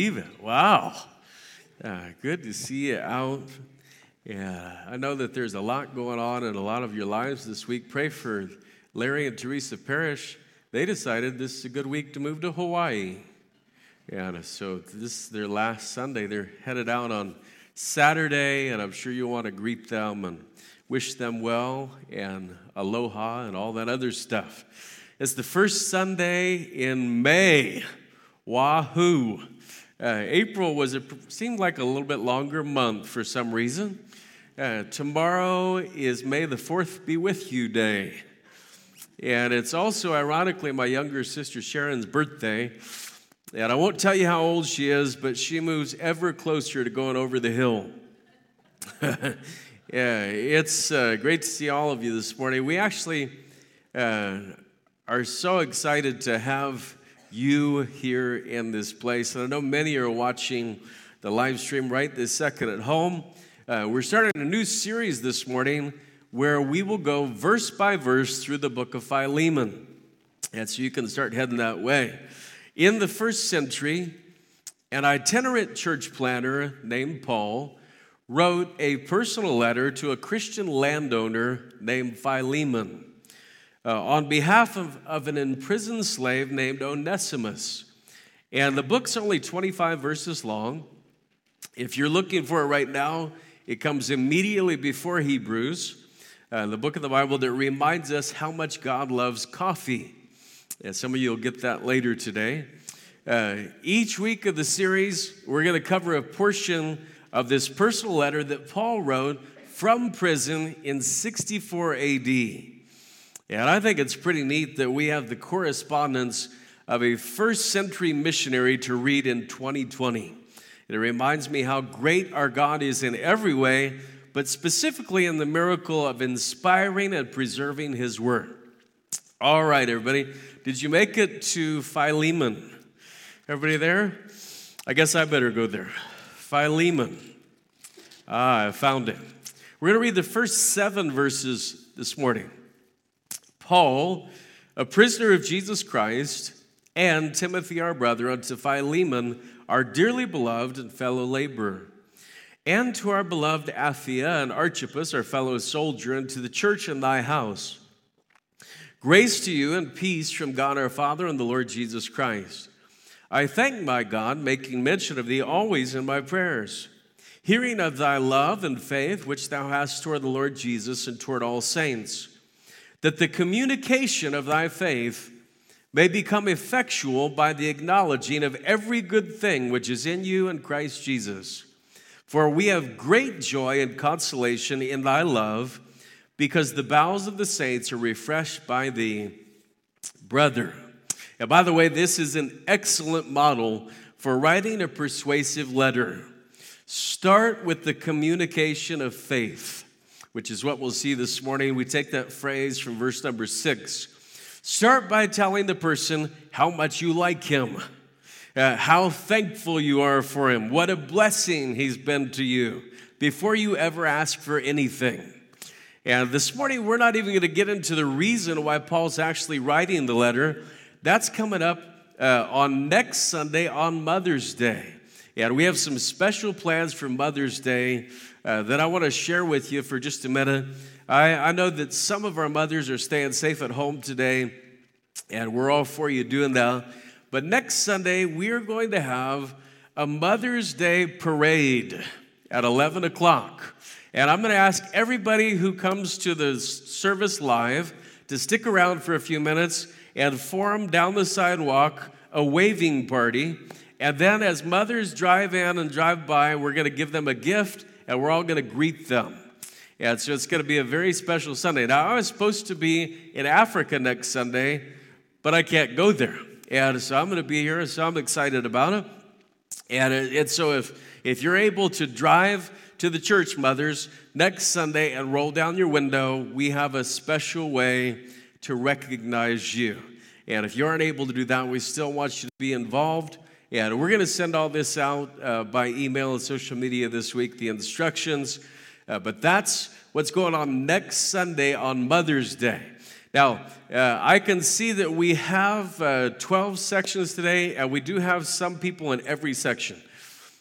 it. Wow. Uh, good to see you out. Yeah, I know that there's a lot going on in a lot of your lives this week. Pray for Larry and Teresa Parrish. They decided this is a good week to move to Hawaii. Yeah, so this is their last Sunday. They're headed out on Saturday, and I'm sure you want to greet them and wish them well and aloha and all that other stuff. It's the first Sunday in May. Wahoo! Uh, April was it seemed like a little bit longer month for some reason. Uh, tomorrow is May the Fourth Be With You Day, and it's also ironically my younger sister Sharon's birthday. And I won't tell you how old she is, but she moves ever closer to going over the hill. yeah, it's uh, great to see all of you this morning. We actually uh, are so excited to have you here in this place. And I know many are watching the live stream right this second at home. Uh, we're starting a new series this morning where we will go verse by verse through the book of Philemon. And so you can start heading that way. In the first century, an itinerant church planter named Paul wrote a personal letter to a Christian landowner named Philemon uh, on behalf of, of an imprisoned slave named Onesimus. And the book's only 25 verses long. If you're looking for it right now, it comes immediately before Hebrews, uh, the book of the Bible that reminds us how much God loves coffee. And some of you will get that later today. Uh, each week of the series, we're going to cover a portion of this personal letter that Paul wrote from prison in 64 AD. And I think it's pretty neat that we have the correspondence of a first century missionary to read in 2020. It reminds me how great our God is in every way, but specifically in the miracle of inspiring and preserving His Word. All right, everybody, did you make it to Philemon? Everybody there? I guess I better go there. Philemon. Ah, I found it. We're going to read the first seven verses this morning. Paul, a prisoner of Jesus Christ, and Timothy, our brother, unto Philemon, our dearly beloved and fellow laborer, and to our beloved Apphia and Archippus, our fellow soldier, and to the church in thy house. Grace to you and peace from God our Father and the Lord Jesus Christ. I thank my God, making mention of thee always in my prayers, hearing of thy love and faith which thou hast toward the Lord Jesus and toward all saints that the communication of thy faith may become effectual by the acknowledging of every good thing which is in you in Christ Jesus. For we have great joy and consolation in thy love, because the bowels of the saints are refreshed by thee, brother. And by the way, this is an excellent model for writing a persuasive letter. Start with the communication of faith which is what we'll see this morning. We take that phrase from verse number six. Start by telling the person how much you like him, uh, how thankful you are for him, what a blessing he's been to you before you ever ask for anything. And this morning, we're not even going to get into the reason why Paul's actually writing the letter. That's coming up uh, on next Sunday on Mother's Day. And we have some special plans for Mother's Day uh, that I want to share with you for just a minute. I, I know that some of our mothers are staying safe at home today, and we're all for you doing that. But next Sunday, we are going to have a Mother's Day parade at 11 o'clock. And I'm going to ask everybody who comes to the service live to stick around for a few minutes and form down the sidewalk a waving party. And then, as mothers drive in and drive by, we're going to give them a gift and we're all going to greet them. And so it's going to be a very special Sunday. Now, I was supposed to be in Africa next Sunday, but I can't go there. And so I'm going to be here, so I'm excited about it. And, uh, it, so if, if you're able to drive to the church, mothers, next Sunday and roll down your window, we have a special way to recognize you. And if you aren't able to do that, we still want you to be involved. And we're going to send all this out uh, by email and social media this week, the instructions. Uh, but that's what's going on next Sunday on Mother's Day. Now, uh, I can see that we have uh, 12 sections today, and we do have some people in every section.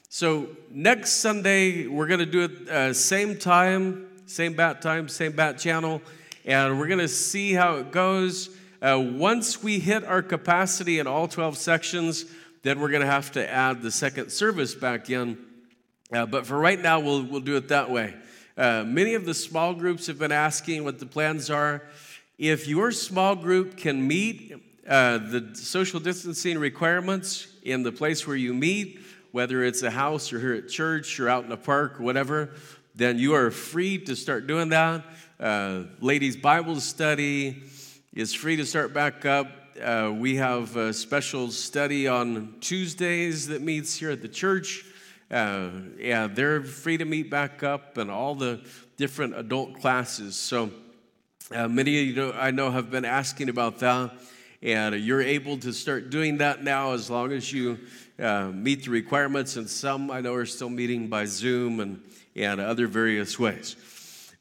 So, next Sunday, we're going to do it uh, same time, same bat time, same bat channel, and we're going to see how it goes. Uh, once we hit our capacity in all 12 sections, then we're going to have to add the second service back in. Uh, but for right now, we'll, we'll do it that way. Uh, many of the small groups have been asking what the plans are. If your small group can meet uh, the social distancing requirements in the place where you meet, whether it's a house or here at church or out in a park or whatever, then you are free to start doing that. Uh, ladies' Bible study is free to start back up. Uh, we have a special study on Tuesdays that meets here at the church. Uh, yeah, they're free to meet back up and all the different adult classes. So, uh, many of you I know have been asking about that, and you're able to start doing that now as long as you uh, meet the requirements. And some I know are still meeting by Zoom and, and other various ways.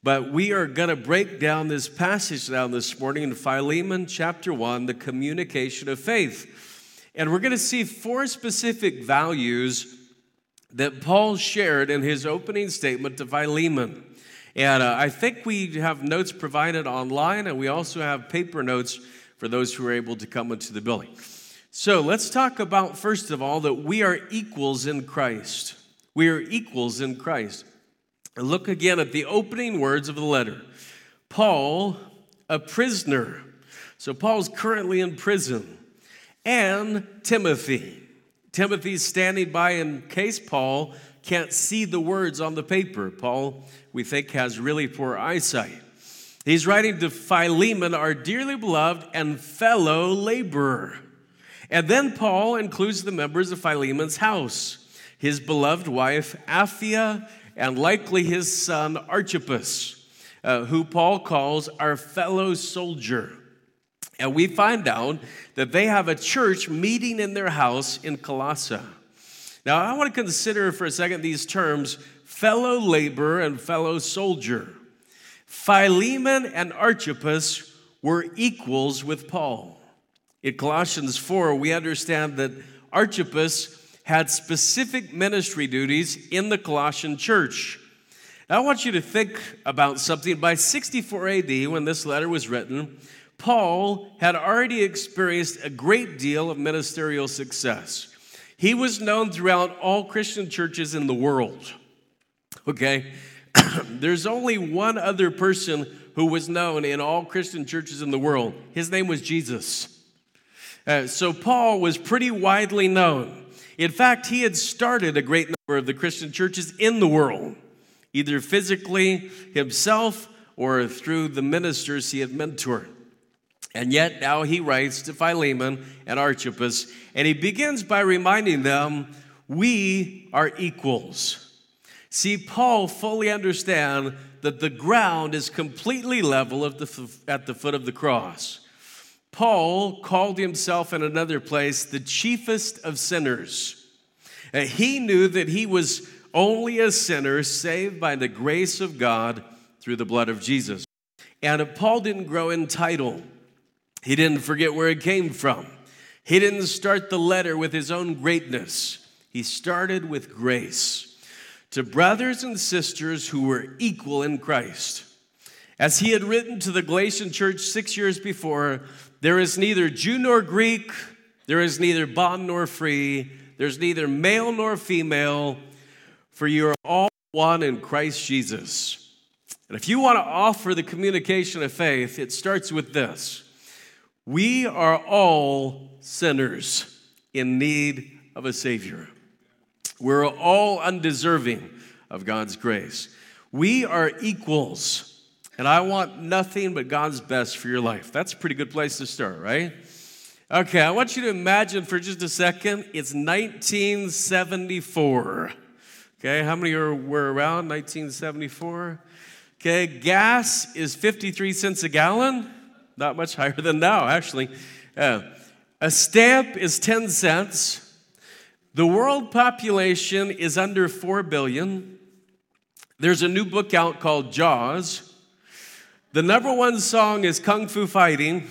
But we are going to break down this passage down this morning in Philemon chapter 1, the communication of faith. And we're going to see four specific values that Paul shared in his opening statement to Philemon. And uh, I think we have notes provided online, and we also have paper notes for those who are able to come into the building. So let's talk about, first of all, that we are equals in Christ. We are equals in Christ. Look again at the opening words of the letter Paul, a prisoner. So Paul's currently in prison, and Timothy. Timothy's standing by in case Paul can't see the words on the paper. Paul, we think, has really poor eyesight. He's writing to Philemon, our dearly beloved and fellow laborer. And then Paul includes the members of Philemon's house, his beloved wife, Apphia, and likely his son, Archippus, uh, who Paul calls our fellow soldier. And we find out that they have a church meeting in their house in Colossae. Now, I want to consider for a second these terms fellow laborer and fellow soldier. Philemon and Archippus were equals with Paul. In Colossians 4, we understand that Archippus had specific ministry duties in the Colossian church. Now, I want you to think about something. By 64 AD, when this letter was written, Paul had already experienced a great deal of ministerial success. He was known throughout all Christian churches in the world. Okay? There's only one other person who was known in all Christian churches in the world. His name was Jesus. Uh, so Paul was pretty widely known. In fact, he had started a great number of the Christian churches in the world, either physically himself or through the ministers he had mentored. And yet now he writes to Philemon and Archippus, and he begins by reminding them, We are equals. See, Paul fully understands that the ground is completely level at the, foot of the cross. Paul called himself in another place the chiefest of sinners. And he knew that he was only a sinner saved by the grace of God through the blood of Jesus. And Paul didn't grow in title. He didn't forget where it came from. He didn't start the letter with his own greatness. He started with grace to brothers and sisters who were equal in Christ. As he had written to the Galatian church six years before, there is neither Jew nor Greek, there is neither bond nor free, there's neither male nor female, for you are all one in Christ Jesus. And if you want to offer the communication of faith, it starts with this we are all sinners in need of a Savior. We're all undeserving of God's grace. We are equals, and I want nothing but God's best for your life. That's a pretty good place to start, right? Okay, I want you to imagine for just a second it's 1974. Okay, how many are, were around 1974? Okay, gas is 53 cents a gallon not much higher than now, actually. Uh, a stamp is 10 cents. The world population is under 4 billion. There's a new book out called Jaws. The number one song is Kung Fu Fighting.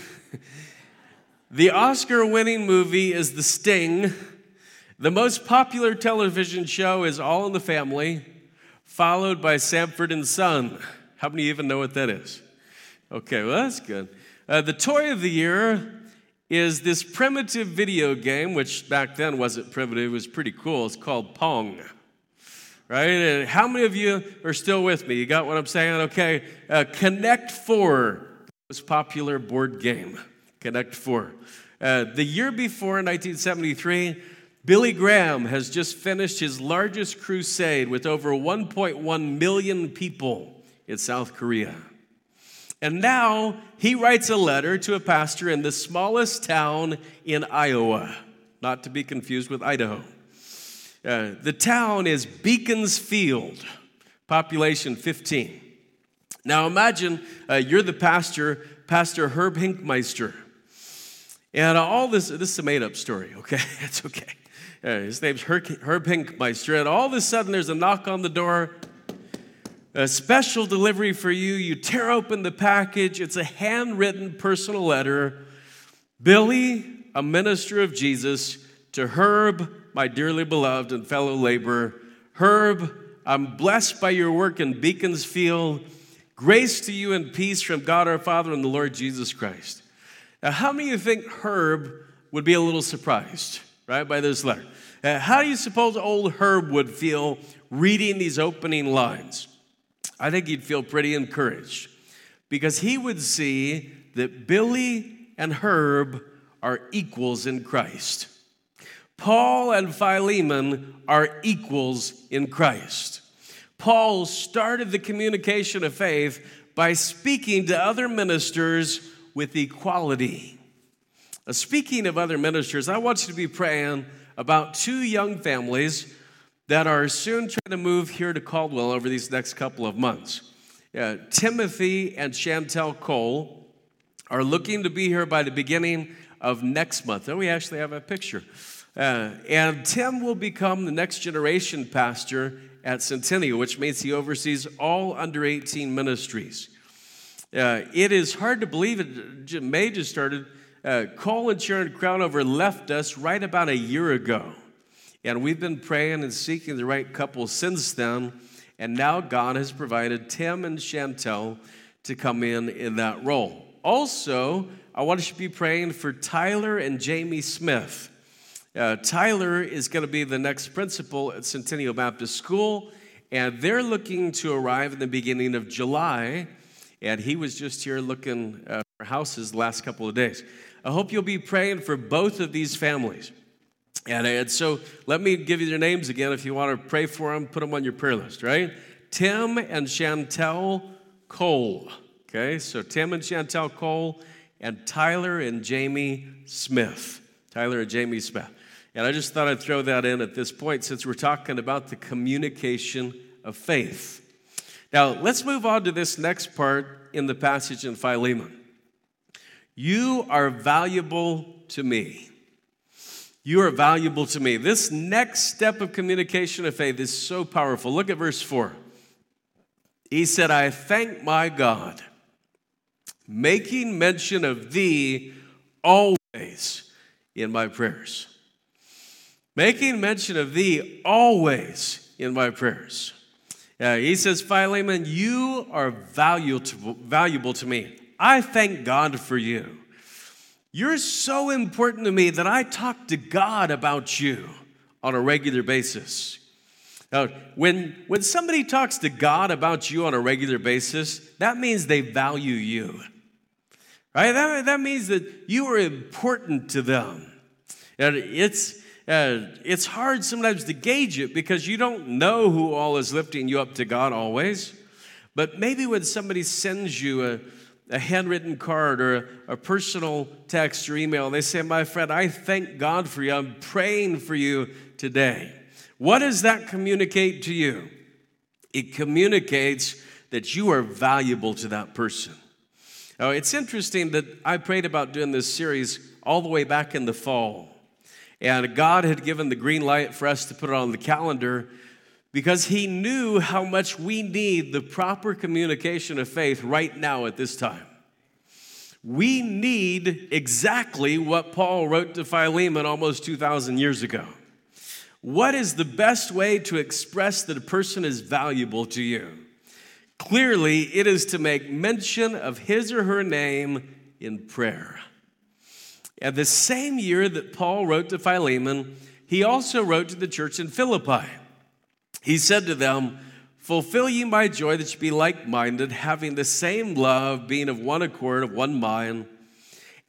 the Oscar winning movie is The Sting. The most popular television show is All in the Family, followed by Sanford and Son. How many even know what that is? Okay, well, that's good. Uh, the toy of the year is this primitive video game, which back then wasn't primitive, it was pretty cool. It's called Pong. Right? And how many of you are still with me? You got what I'm saying? Okay. Uh, Connect Four, most popular board game. Connect Four. Uh, the year before, 1973, Billy Graham has just finished his largest crusade with over 1.1 million people in South Korea. And now he writes a letter to a pastor in the smallest town in Iowa, not to be confused with Idaho. Uh, the town is Beaconsfield, population 15. Now imagine uh, you're the pastor, Pastor Herb Hinkmeister. And all this, this is a made up story, okay? It's okay. Uh, his name's Herb, Herb Hinkmeister. And all of a sudden there's a knock on the door a special delivery for you. You tear open the package, it's a handwritten personal letter. Billy, a minister of Jesus, to Herb, my dearly beloved and fellow laborer. Herb, I'm blessed by your work in Beaconsfield. Grace to you and peace from God our Father and the Lord Jesus Christ. Now, how many of you think Herb would be a little surprised, right, by this letter? Uh, how do you suppose old Herb would feel reading these opening lines? I think he'd feel pretty encouraged because he would see that Billy and Herb are equals in Christ. Paul and Philemon are equals in Christ. Paul started the communication of faith by speaking to other ministers with equality. Speaking of other ministers, I want you to be praying about two young families that are soon trying to move here to Caldwell over these next couple of months. Uh, Timothy and Chantel Cole are looking to be here by the beginning of next month. And we actually have a picture. Uh, and Tim will become the next generation pastor at Centennial, which means he oversees all under 18 ministries. Uh, it is hard to believe it. May just started. Uh, Cole and Sharon Crownover left us right about a year ago. And we've been praying and seeking the right couple since then. And now God has provided Tim and Chantel to come in in that role. Also, I want you to be praying for Tyler and Jamie Smith. Uh, Tyler is going to be the next principal at Centennial Baptist School, and they're looking to arrive in the beginning of July. And he was just here looking uh, for houses the last couple of days. I hope you'll be praying for both of these families. And, and so let me give you their names again. If you want to pray for them, put them on your prayer list, right? Tim and Chantel Cole. Okay, so Tim and Chantel Cole and Tyler and Jamie Smith. Tyler and Jamie Smith. And I just thought I'd throw that in at this point since we're talking about the communication of faith. Now, let's move on to this next part in the passage in Philemon. You are valuable to me. You are valuable to me. This next step of communication of faith is so powerful. Look at verse 4. He said, I thank my God, making mention of thee always in my prayers. Making mention of thee always in my prayers. Uh, he says, Philemon, you are valuable, valuable to me. I thank God for you. You're so important to me that I talk to God about you on a regular basis. Now, when, when somebody talks to God about you on a regular basis, that means they value you. Right? That, that means that you are important to them. And it's, uh, it's hard sometimes to gauge it because you don't know who all is lifting you up to God always. But maybe when somebody sends you a, a handwritten card or a, a, personal text or email. They say, My friend, I thank God for you. I'm praying for you today. What does that communicate to you? It communicates that you are valuable to that person. Now, it's interesting that I prayed about doing this series all the way back in the fall. And God had given the green light for us to put it on the calendar because he knew how much we need the proper communication of faith right now at this time. We need exactly what Paul wrote to Philemon almost 2,000 years ago. What is the best way to express that a person is valuable to you? Clearly, it is to make mention of his or her name in prayer. And the same year that Paul wrote to Philemon, he also wrote to the church in Philippi. He said to them, Fulfill ye my joy that ye be like minded, having the same love, being of one accord, of one mind.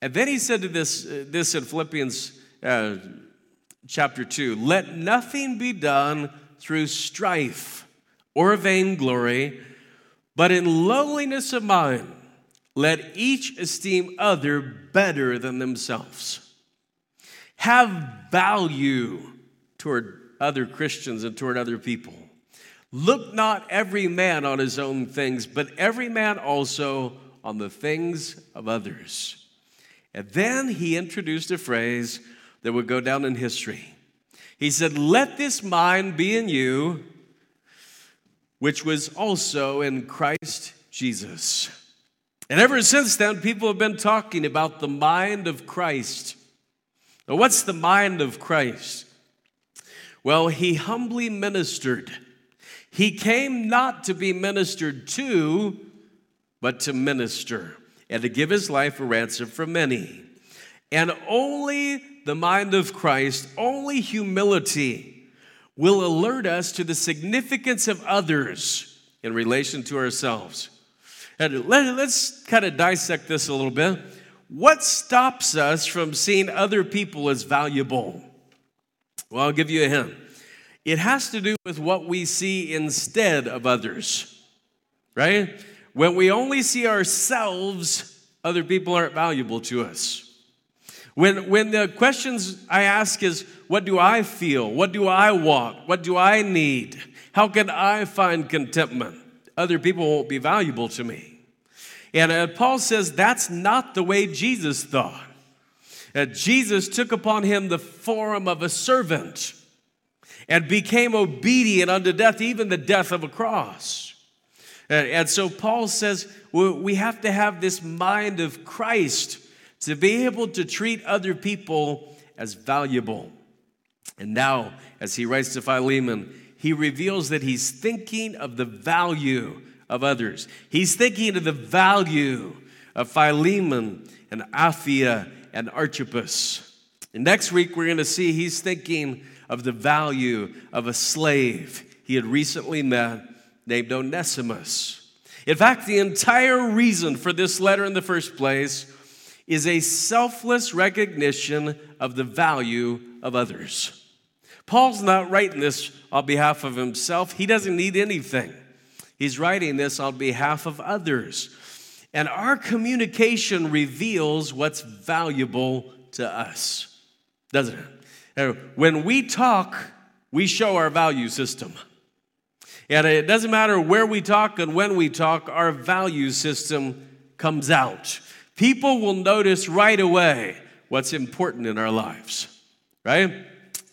And then he said to this, uh, this in Philippians uh, chapter 2 Let nothing be done through strife or vainglory, but in lowliness of mind, let each esteem other better than themselves. Have value toward other Christians and toward other people. Look not every man on his own things, but every man also on the things of others. And then he introduced a phrase that would go down in history. He said, Let this mind be in you, which was also in Christ Jesus. And ever since then, people have been talking about the mind of Christ. Now, what's the mind of Christ? Well, he humbly ministered he came not to be ministered to, but to minister and to give his life a ransom for many. And only the mind of Christ, only humility will alert us to the significance of others in relation to ourselves. Let, us kind of dissect this a little bit. What stops us from seeing other people as valuable? Well, I'll give you a hint. It has to do with what we see instead of others, right? When we only see ourselves, other people aren't valuable to us. When, when the questions I ask is, what do I feel? What do I want? What do I need? How can I find contentment? Other people won't be valuable to me. And uh, Paul says that's not the way Jesus thought. Uh, Jesus took upon him the form of a servant and became obedient unto death, even the death of a cross. And, so Paul says we have to have this mind of Christ to be able to treat other people as valuable. And now, as he writes to Philemon, he reveals that he's thinking of the value of others. He's thinking of the value of Philemon and Apphia and Archippus. And next week, we're going to see he's thinking of the value of a slave he had recently met named Onesimus. In fact, the entire reason for this letter in the first place is a selfless recognition of the value of others. Paul's not writing this on behalf of himself, he doesn't need anything. He's writing this on behalf of others. And our communication reveals what's valuable to us, doesn't it? When we talk, we show our value system. And it doesn't matter where we talk and when we talk, our value system comes out. People will notice right away what's important in our lives, right?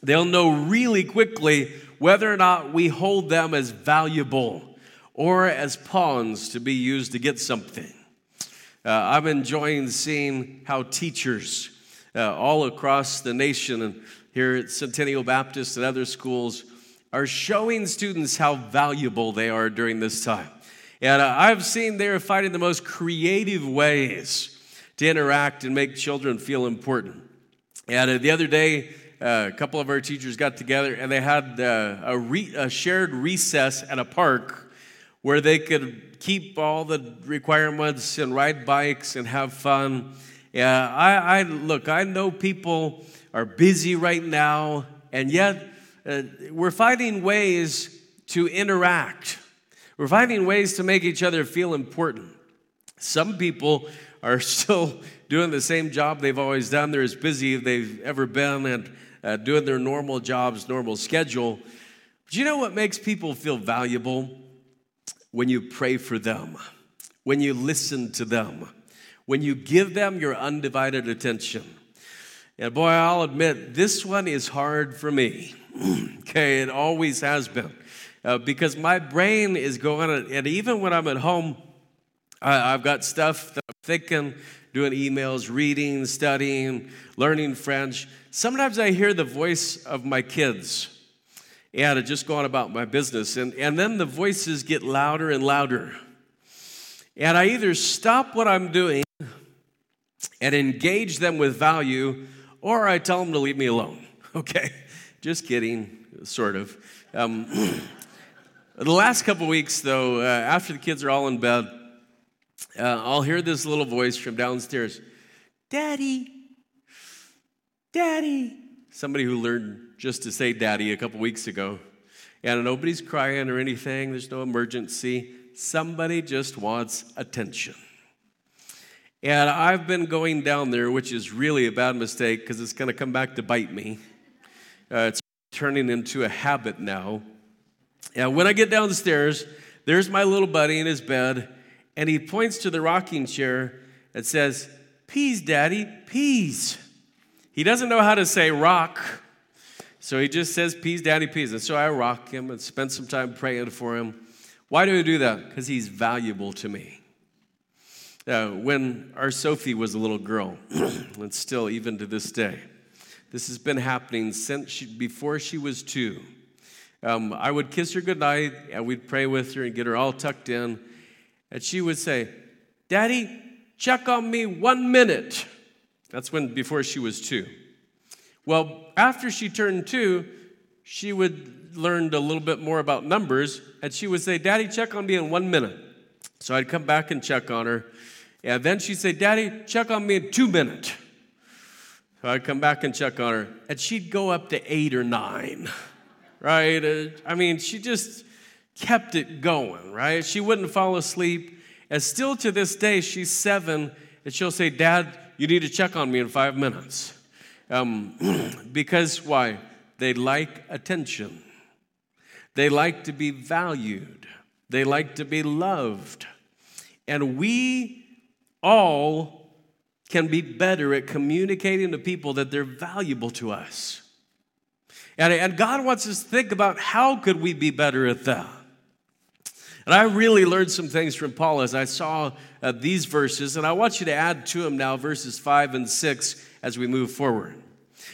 They'll know really quickly whether or not we hold them as valuable or as pawns to be used to get something. Uh, I'm enjoying seeing how teachers uh, all across the nation and here at Centennial Baptist and other schools are showing students how valuable they are during this time. And uh, I've seen they're finding the most creative ways to interact and make children feel important. And uh, the other day, uh, a couple of our teachers got together and they had uh, a, re- a shared recess at a park where they could keep all the requirements and ride bikes and have fun. Yeah, I, I look, I know people are busy right now, and yet uh, we're finding ways to interact. We're finding ways to make each other feel important. Some people are still doing the same job they've always done. They're as busy as they've ever been and uh, doing their normal jobs, normal schedule. But you know what makes people feel valuable? When you pray for them, when you listen to them, when you give them your undivided attention. And boy, I'll admit, this one is hard for me. okay, it always has been. Uh, because my brain is going, and even when I'm at home, I, I've got stuff that I'm thinking, doing emails, reading, studying, learning French. Sometimes I hear the voice of my kids and I just go on about my business. And, and then the voices get louder and louder. And I either stop what I'm doing and engage them with value, or I tell them to leave me alone. Okay? Just kidding, sort of. Um, the last couple weeks, though, uh, after the kids are all in bed, uh, I'll hear this little voice from downstairs Daddy, Daddy. Somebody who learned just to say daddy a couple weeks ago. And nobody's crying or anything, there's no emergency. Somebody just wants attention. And I've been going down there, which is really a bad mistake because it's going to come back to bite me. Uh, it's turning into a habit now. And when I get downstairs, there's my little buddy in his bed, and he points to the rocking chair and says, Peas, Daddy, peas. He doesn't know how to say rock, so he just says, Peas, Daddy, peas. And so I rock him and spend some time praying for him. Why do I do that? Because he's valuable to me. Uh, when our Sophie was a little girl, and still even to this day, this has been happening since she, before she was two. Um, I would kiss her goodnight and we'd pray with her and get her all tucked in. And she would say, Daddy, check on me one minute. That's when, before she was two. Well, after she turned two, she would learn a little bit more about numbers, and she would say, Daddy, check on me in one minute. So I'd come back and check on her. And then she'd say, Daddy, check on me in two minutes. So I'd come back and check on her. And she'd go up to eight or nine, right? Uh, I mean, she just kept it going, right? She wouldn't fall asleep. And still to this day, she's seven, and she'll say, Dad, you need to check on me in five minutes. Um, because why? They like attention. They like to be valued. They like to be loved. And we all can be better at communicating to people that they're valuable to us. And, and God wants us to think about how could we be better at that. And I really learned some things from Paul as I saw uh, these verses, and I want you to add to them now verses 5 and 6 as we move forward.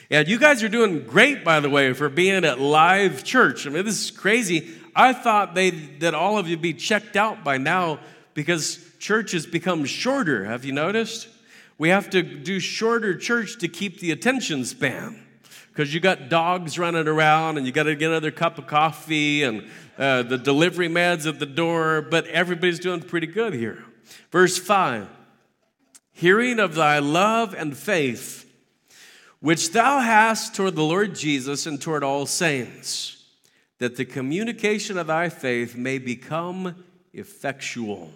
And you guys are doing great, by the way, for being at live church. I mean, this is crazy. I thought they that all of you be checked out by now because church has become shorter. Have you noticed? We have to do shorter church to keep the attention span because you got dogs running around and you got to get another cup of coffee and uh, the delivery man's at the door, but everybody's doing pretty good here. Verse 5 Hearing of thy love and faith which thou hast toward the Lord Jesus and toward all saints, that the communication of thy faith may become effectual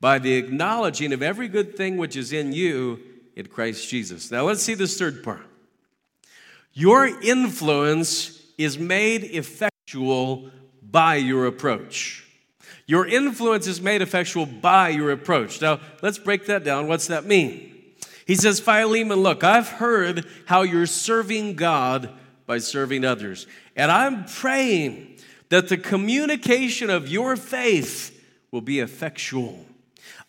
by the acknowledging of every good thing which is in you in Christ Jesus. Now let's see this third part. Your influence is made effectual by your approach. Your influence is made effectual by your approach. Now, let's break that down. What's that mean? He says, Philemon, look, I've heard how you're serving God by serving others. And I'm praying that the communication of your faith will be effectual.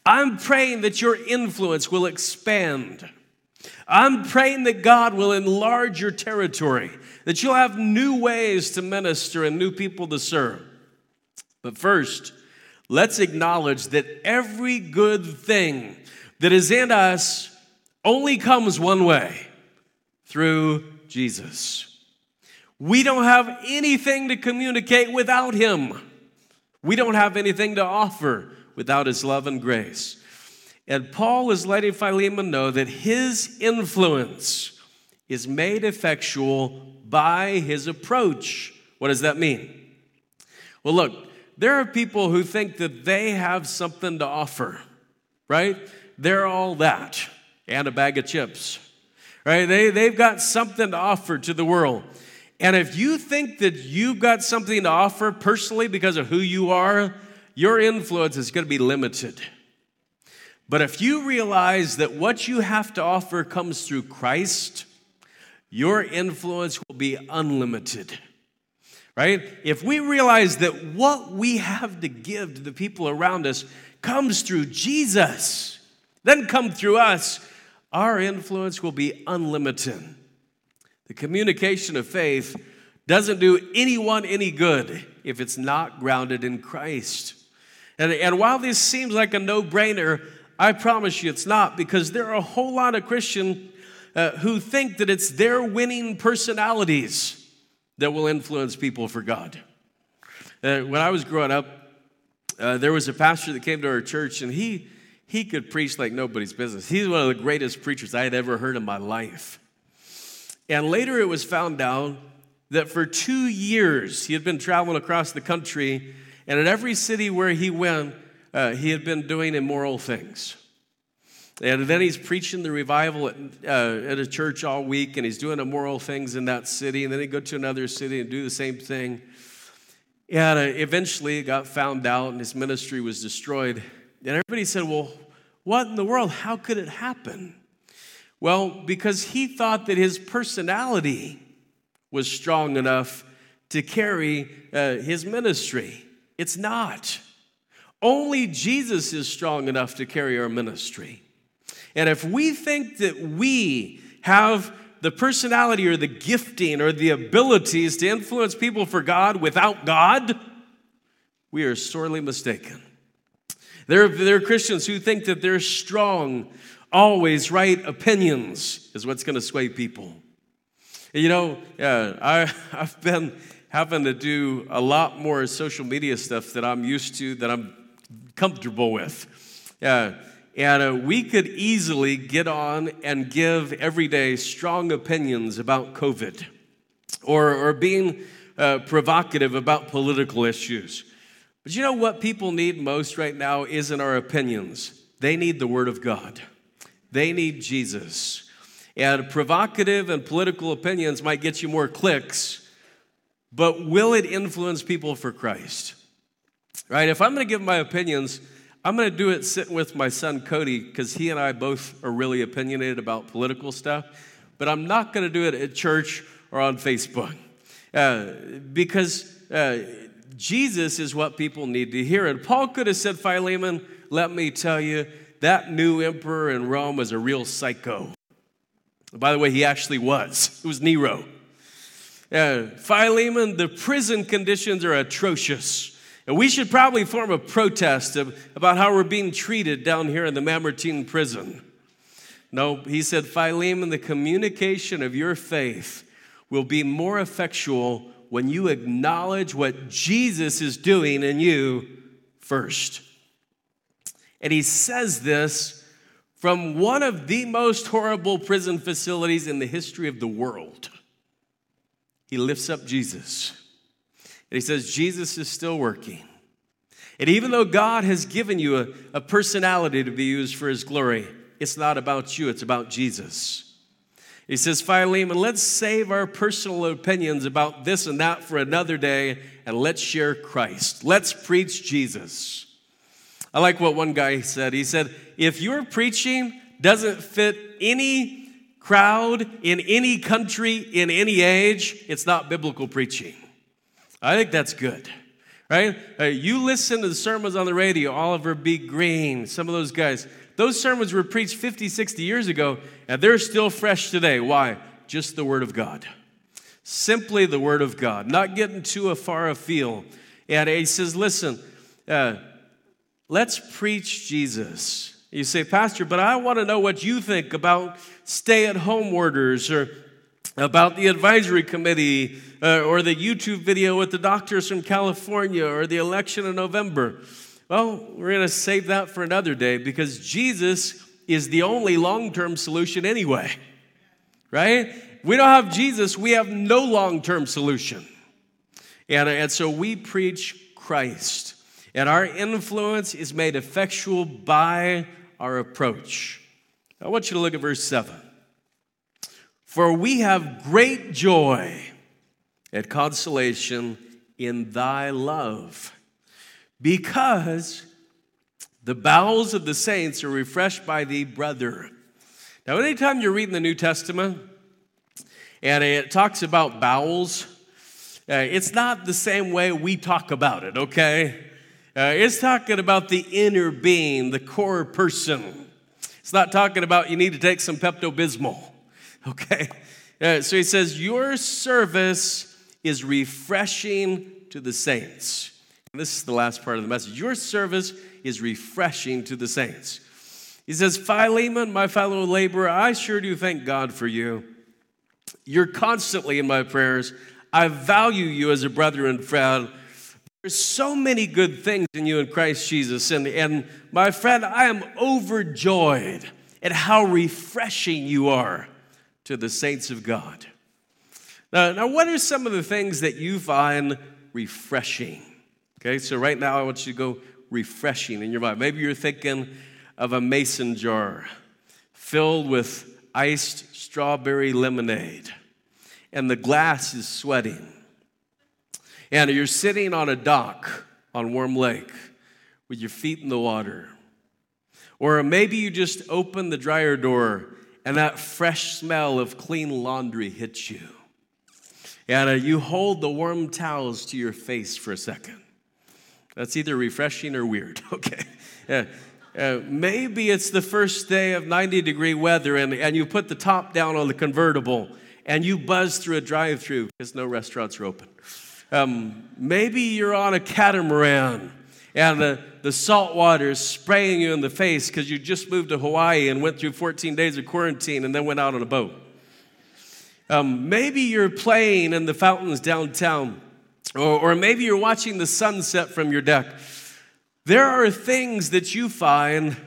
I'm praying that your influence will expand. I'm praying that God will enlarge your territory, that you'll have new ways to minister and new people to serve. But first, let's acknowledge that every good thing that is in us only comes one way through Jesus. We don't have anything to communicate without Him. We don't have anything to offer without His love and grace. And Paul is letting Philemon know that his influence is made effectual by his approach. What does that mean? Well, look, there are people who think that they have something to offer, right? They're all that and a bag of chips. Right? They, they've got something to offer to the world. And if you think that you've got something to offer personally because of who you are, your influence is going to be limited. But if you realize that what you have to offer comes through Christ, your influence will be unlimited. Right? If we realize that what we have to give to the people around us comes through Jesus, then come through us, our influence will be unlimited. The communication of faith doesn't do anyone any good if it's not grounded in Christ. And, and while this seems like a no brainer, I promise you it's not because there are a whole lot of Christians uh, who think that it's their winning personalities that will influence people for God. Uh, when I was growing up, uh, there was a pastor that came to our church and he, he could preach like nobody's business. He's one of the greatest preachers I had ever heard in my life. And later it was found out that for two years he had been traveling across the country and in every city where he went, uh, he had been doing immoral things. And then he's preaching the revival at, uh, at a church all week, and he's doing immoral things in that city. And then he'd go to another city and do the same thing. And uh, eventually it got found out, and his ministry was destroyed. And everybody said, Well, what in the world? How could it happen? Well, because he thought that his personality was strong enough to carry uh, his ministry. It's not. Only Jesus is strong enough to carry our ministry. And if we think that we have the personality or the gifting or the abilities to influence people for God without God, we are sorely mistaken. There, there are Christians who think that their strong, always right opinions is what's going to sway people. You know, uh, I, I've been having to do a lot more social media stuff that I'm used to, that I'm comfortable with. Uh, and uh, we could easily get on and give everyday strong opinions about COVID or, or being uh, provocative about political issues. But you know what people need most right now isn't our opinions, they need the Word of God, they need Jesus. And provocative and political opinions might get you more clicks but will it influence people for Christ? Right? If I'm going to give my opinions, I'm going to do it sitting with my son Cody because he and I both are really opinionated about political stuff. But I'm not going to do it at church or on Facebook uh, because uh, Jesus is what people need to hear. And Paul could have said, Philemon, let me tell you, that new emperor in Rome was a real psycho. By the way, he actually was. It was Nero. Uh, Philemon, the prison conditions are atrocious. And we should probably form a protest about how we're being treated down here in the Mamertine prison. No, he said, Philemon, the communication of your faith will be more effectual when you acknowledge what Jesus is doing in you first. And he says this from one of the most horrible prison facilities in the history of the world he lifts up Jesus. And he says, Jesus is still working. And even though God has given you a, a personality to be used for his glory, it's not about you, it's about Jesus. He says, Philemon, let's save our personal opinions about this and that for another day and let's share Christ. Let's preach Jesus. I like what one guy said. He said, if your preaching doesn't fit any crowd in any country, in any age, it's not biblical preaching. I think that's good, right? Uh, you listen to the sermons on the radio, Oliver B. Greene, some of those guys. Those sermons were preached 50, 60 years ago, and they're still fresh today. Why? Just the Word of God. Simply the Word of God, not getting too far afield. And he says, listen, uh, let's preach Jesus. You say, Pastor, but I want to know what you think about stay at home orders or about the advisory committee uh, or the YouTube video with the doctors from California or the election in November. Well, we're going to save that for another day because Jesus is the only long term solution anyway, right? We don't have Jesus, we have no long term solution. And, and so we preach Christ. And our influence is made effectual by our approach. I want you to look at verse 7. For we have great joy at consolation in thy love, because the bowels of the saints are refreshed by thee, brother. Now, anytime you're reading the New Testament And it talks about bowels. Uh, it's not the same way we talk about it, okay? Uh, it's talking about the inner being, the core person. It's not talking about you need to take some Pepto Bismol, okay? Uh, so he says, Your service is refreshing to the saints. And this is the last part of the message. Your service is refreshing to the saints. He says, Philemon, my fellow laborer, I sure do thank God for you. You're constantly in my prayers. I value you as a brother and friend. There's so many good things in you in Christ Jesus. And, and my friend, I am overjoyed at how refreshing you are to the saints of God. Now, now, what are some of the things that you find refreshing? Okay, so right now I want you to go refreshing in your mind. Maybe you're thinking of a mason jar filled with iced strawberry lemonade, and the glass is sweating. And you're sitting on a dock on Warm Lake with your feet in the water. Or maybe you just open the dryer door and that fresh smell of clean laundry hits you. And uh, you hold the warm towels to your face for a second. That's either refreshing or weird, okay? Uh, uh, maybe it's the first day of 90 degree weather and, and you put the top down on the convertible and you buzz through a drive through because no restaurants are open. Um, maybe you're on a catamaran and the, the salt water is spraying you in the face because you just moved to Hawaii and went through 14 days of quarantine and then went out on a boat. Um, maybe you're playing in the fountains downtown, or, or maybe you're watching the sunset from your deck. There are things that you find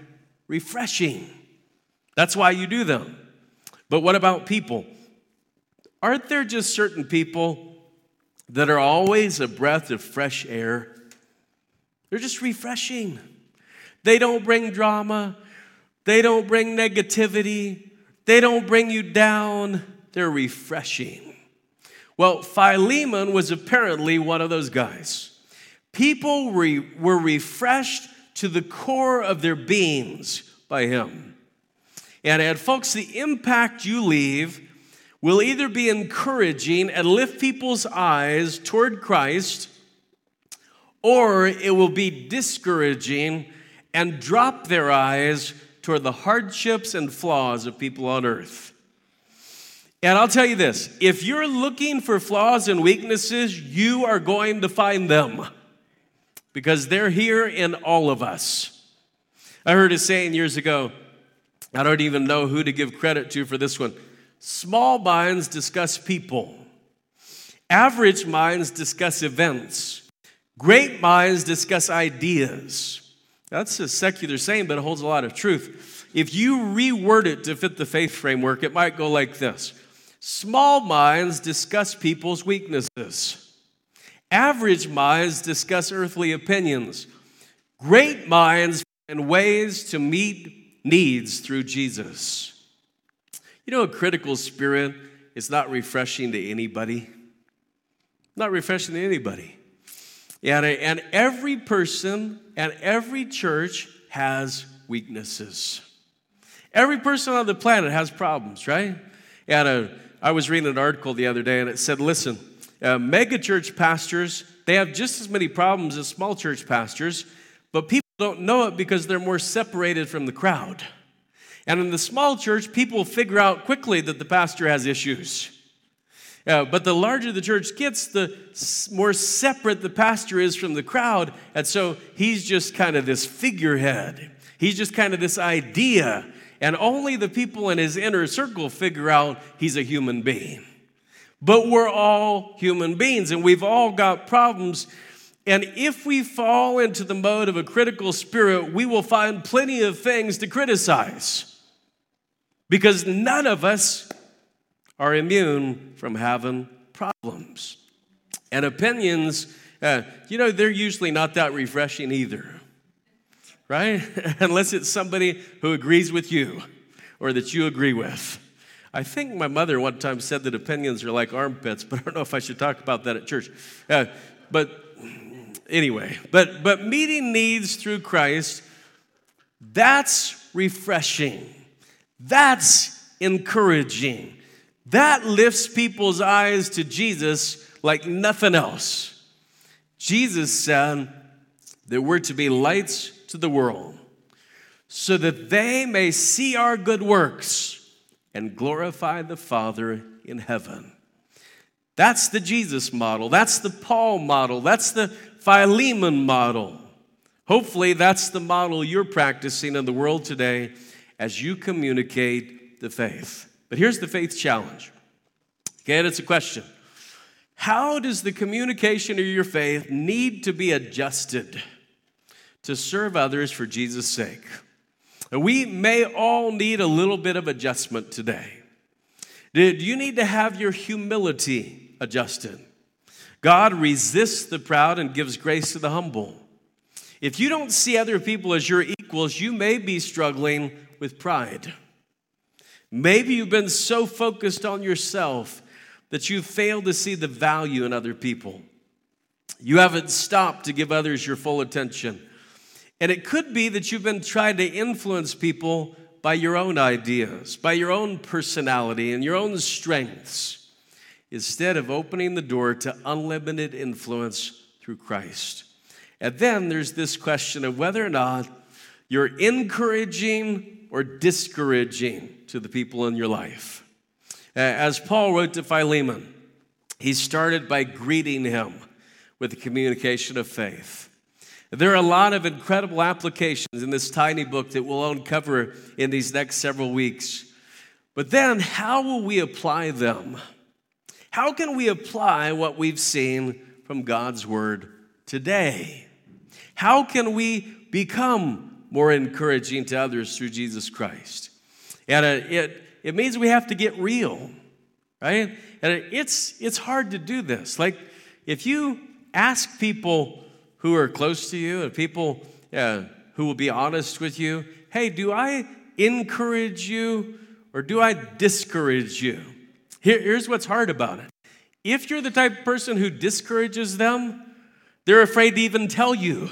refreshing. That's why you do them. But what about people? Aren't there just certain people that are always a breath of fresh air? They're just refreshing. They don't bring drama, they don't bring negativity, they don't bring you down. They're refreshing. Well, Philemon was apparently one of those guys. People re- were refreshed to the core of their beings by him. And, and folks, the impact you leave will either be encouraging and lift people's eyes toward Christ or it will be discouraging and drop their eyes toward the hardships and flaws of people on earth. And I'll tell you this if you're looking for flaws and weaknesses, you are going to find them because they're here in all of us. I heard a saying years ago, I don't even know who to give credit to for this one. Small minds discuss people, average minds discuss events. Great minds discuss ideas. That's a secular saying, but it holds a lot of truth. If you reword it to fit the faith framework, it might go like this Small minds discuss people's weaknesses. Average minds discuss earthly opinions. Great minds find ways to meet needs through Jesus. You know, a critical spirit is not refreshing to anybody. Not refreshing to anybody. And, and every person and every church has weaknesses. Every person on the planet has problems, right? And uh, I was reading an article the other day and it said, listen, uh, mega church pastors, they have just as many problems as small church pastors, but people don't know it because they're more separated from the crowd. And in the small church, people figure out quickly that the pastor has issues. Uh, but the larger the church gets, the more separate the pastor is from the crowd. And so he's just kind of this figurehead. He's just kind of this idea. And only the people in his inner circle figure out he's a human being. But we're all human beings and we've all got problems. And if we fall into the mode of a critical spirit, we will find plenty of things to criticize. Because none of us are immune from having problems. And opinions, uh, you know, they're usually not that refreshing either, right? Unless it's somebody who agrees with you or that you agree with. I think my mother one time said that opinions are like armpits, but I don't know if I should talk about that at church. Uh, but anyway, but but meeting needs through Christ, that's refreshing. That's encouraging. That lifts people's eyes to Jesus like nothing else. Jesus said that we're to be lights to the world so that they may see our good works and glorify the Father in heaven. That's the Jesus model. That's the Paul model. That's the Philemon model. Hopefully, that's the model you're practicing in the world today as you communicate the faith. But here's the faith challenge. And it's a question. How does the communication of your faith need to be adjusted to serve others for Jesus' sake? We may all need a little bit of adjustment today. Do you need to have your humility adjusted? God resists the proud and gives grace to the humble. If you don't see other people as your equals, you may be struggling with pride. Maybe you've been so focused on yourself that you've failed to see the value in other people. You haven't stopped to give others your full attention. And it could be that you've been trying to influence people by your own ideas, by your own personality, and your own strengths, instead of opening the door to unlimited influence through Christ. And then there's this question of whether or not you're encouraging or discouraging to the people in your life. Uh, as Paul wrote to Philemon, he started by greeting him with the communication of faith. There are a lot of incredible applications in this tiny book that we'll uncover in these next several weeks. But then, how will we apply them? How can we apply what we've seen from God's Word today? How can we become more encouraging to others through Jesus Christ? And it, it means we have to get real, right? And it's, it's hard to do this. Like, if you ask people, who are close to you and people uh, who will be honest with you hey, do I encourage you or do I discourage you? Here, here's what's hard about it. If you're the type of person who discourages them, they're afraid to even tell you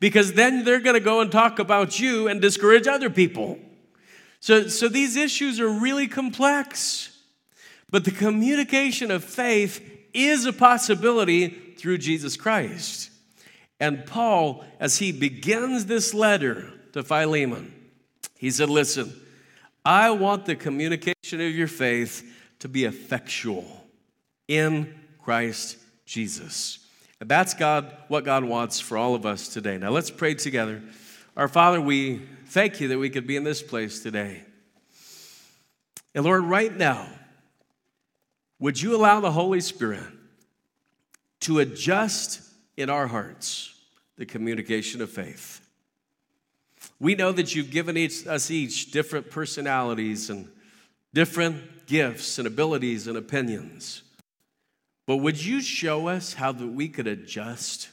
because then they're going to go and talk about you and discourage other people. So, so these issues are really complex. But the communication of faith is a possibility through Jesus Christ. And Paul, as he begins this letter to Philemon, he said, Listen, I want the communication of your faith to be effectual in Christ Jesus. And that's God, what God wants for all of us today. Now let's pray together. Our Father, we thank you that we could be in this place today. And Lord, right now, would you allow the Holy Spirit to adjust in our hearts the communication of faith. We know that you've given each, us each different personalities and different gifts and abilities and opinions. But would you show us how that we could adjust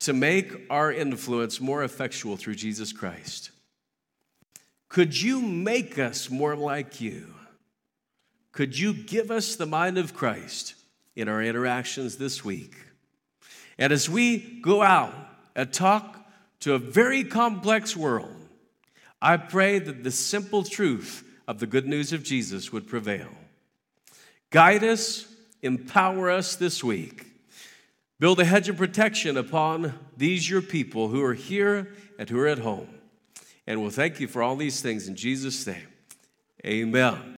to make our influence more effectual through Jesus Christ? Could you make us more like you? Could you give us the mind of Christ in our interactions this week? And as we go out and talk to a very complex world, I pray that the simple truth of the good news of Jesus would prevail. Guide us, empower us this week. Build a hedge of protection upon these your people who are here and who are at home. And we'll thank you for all these things in Jesus' name. Amen.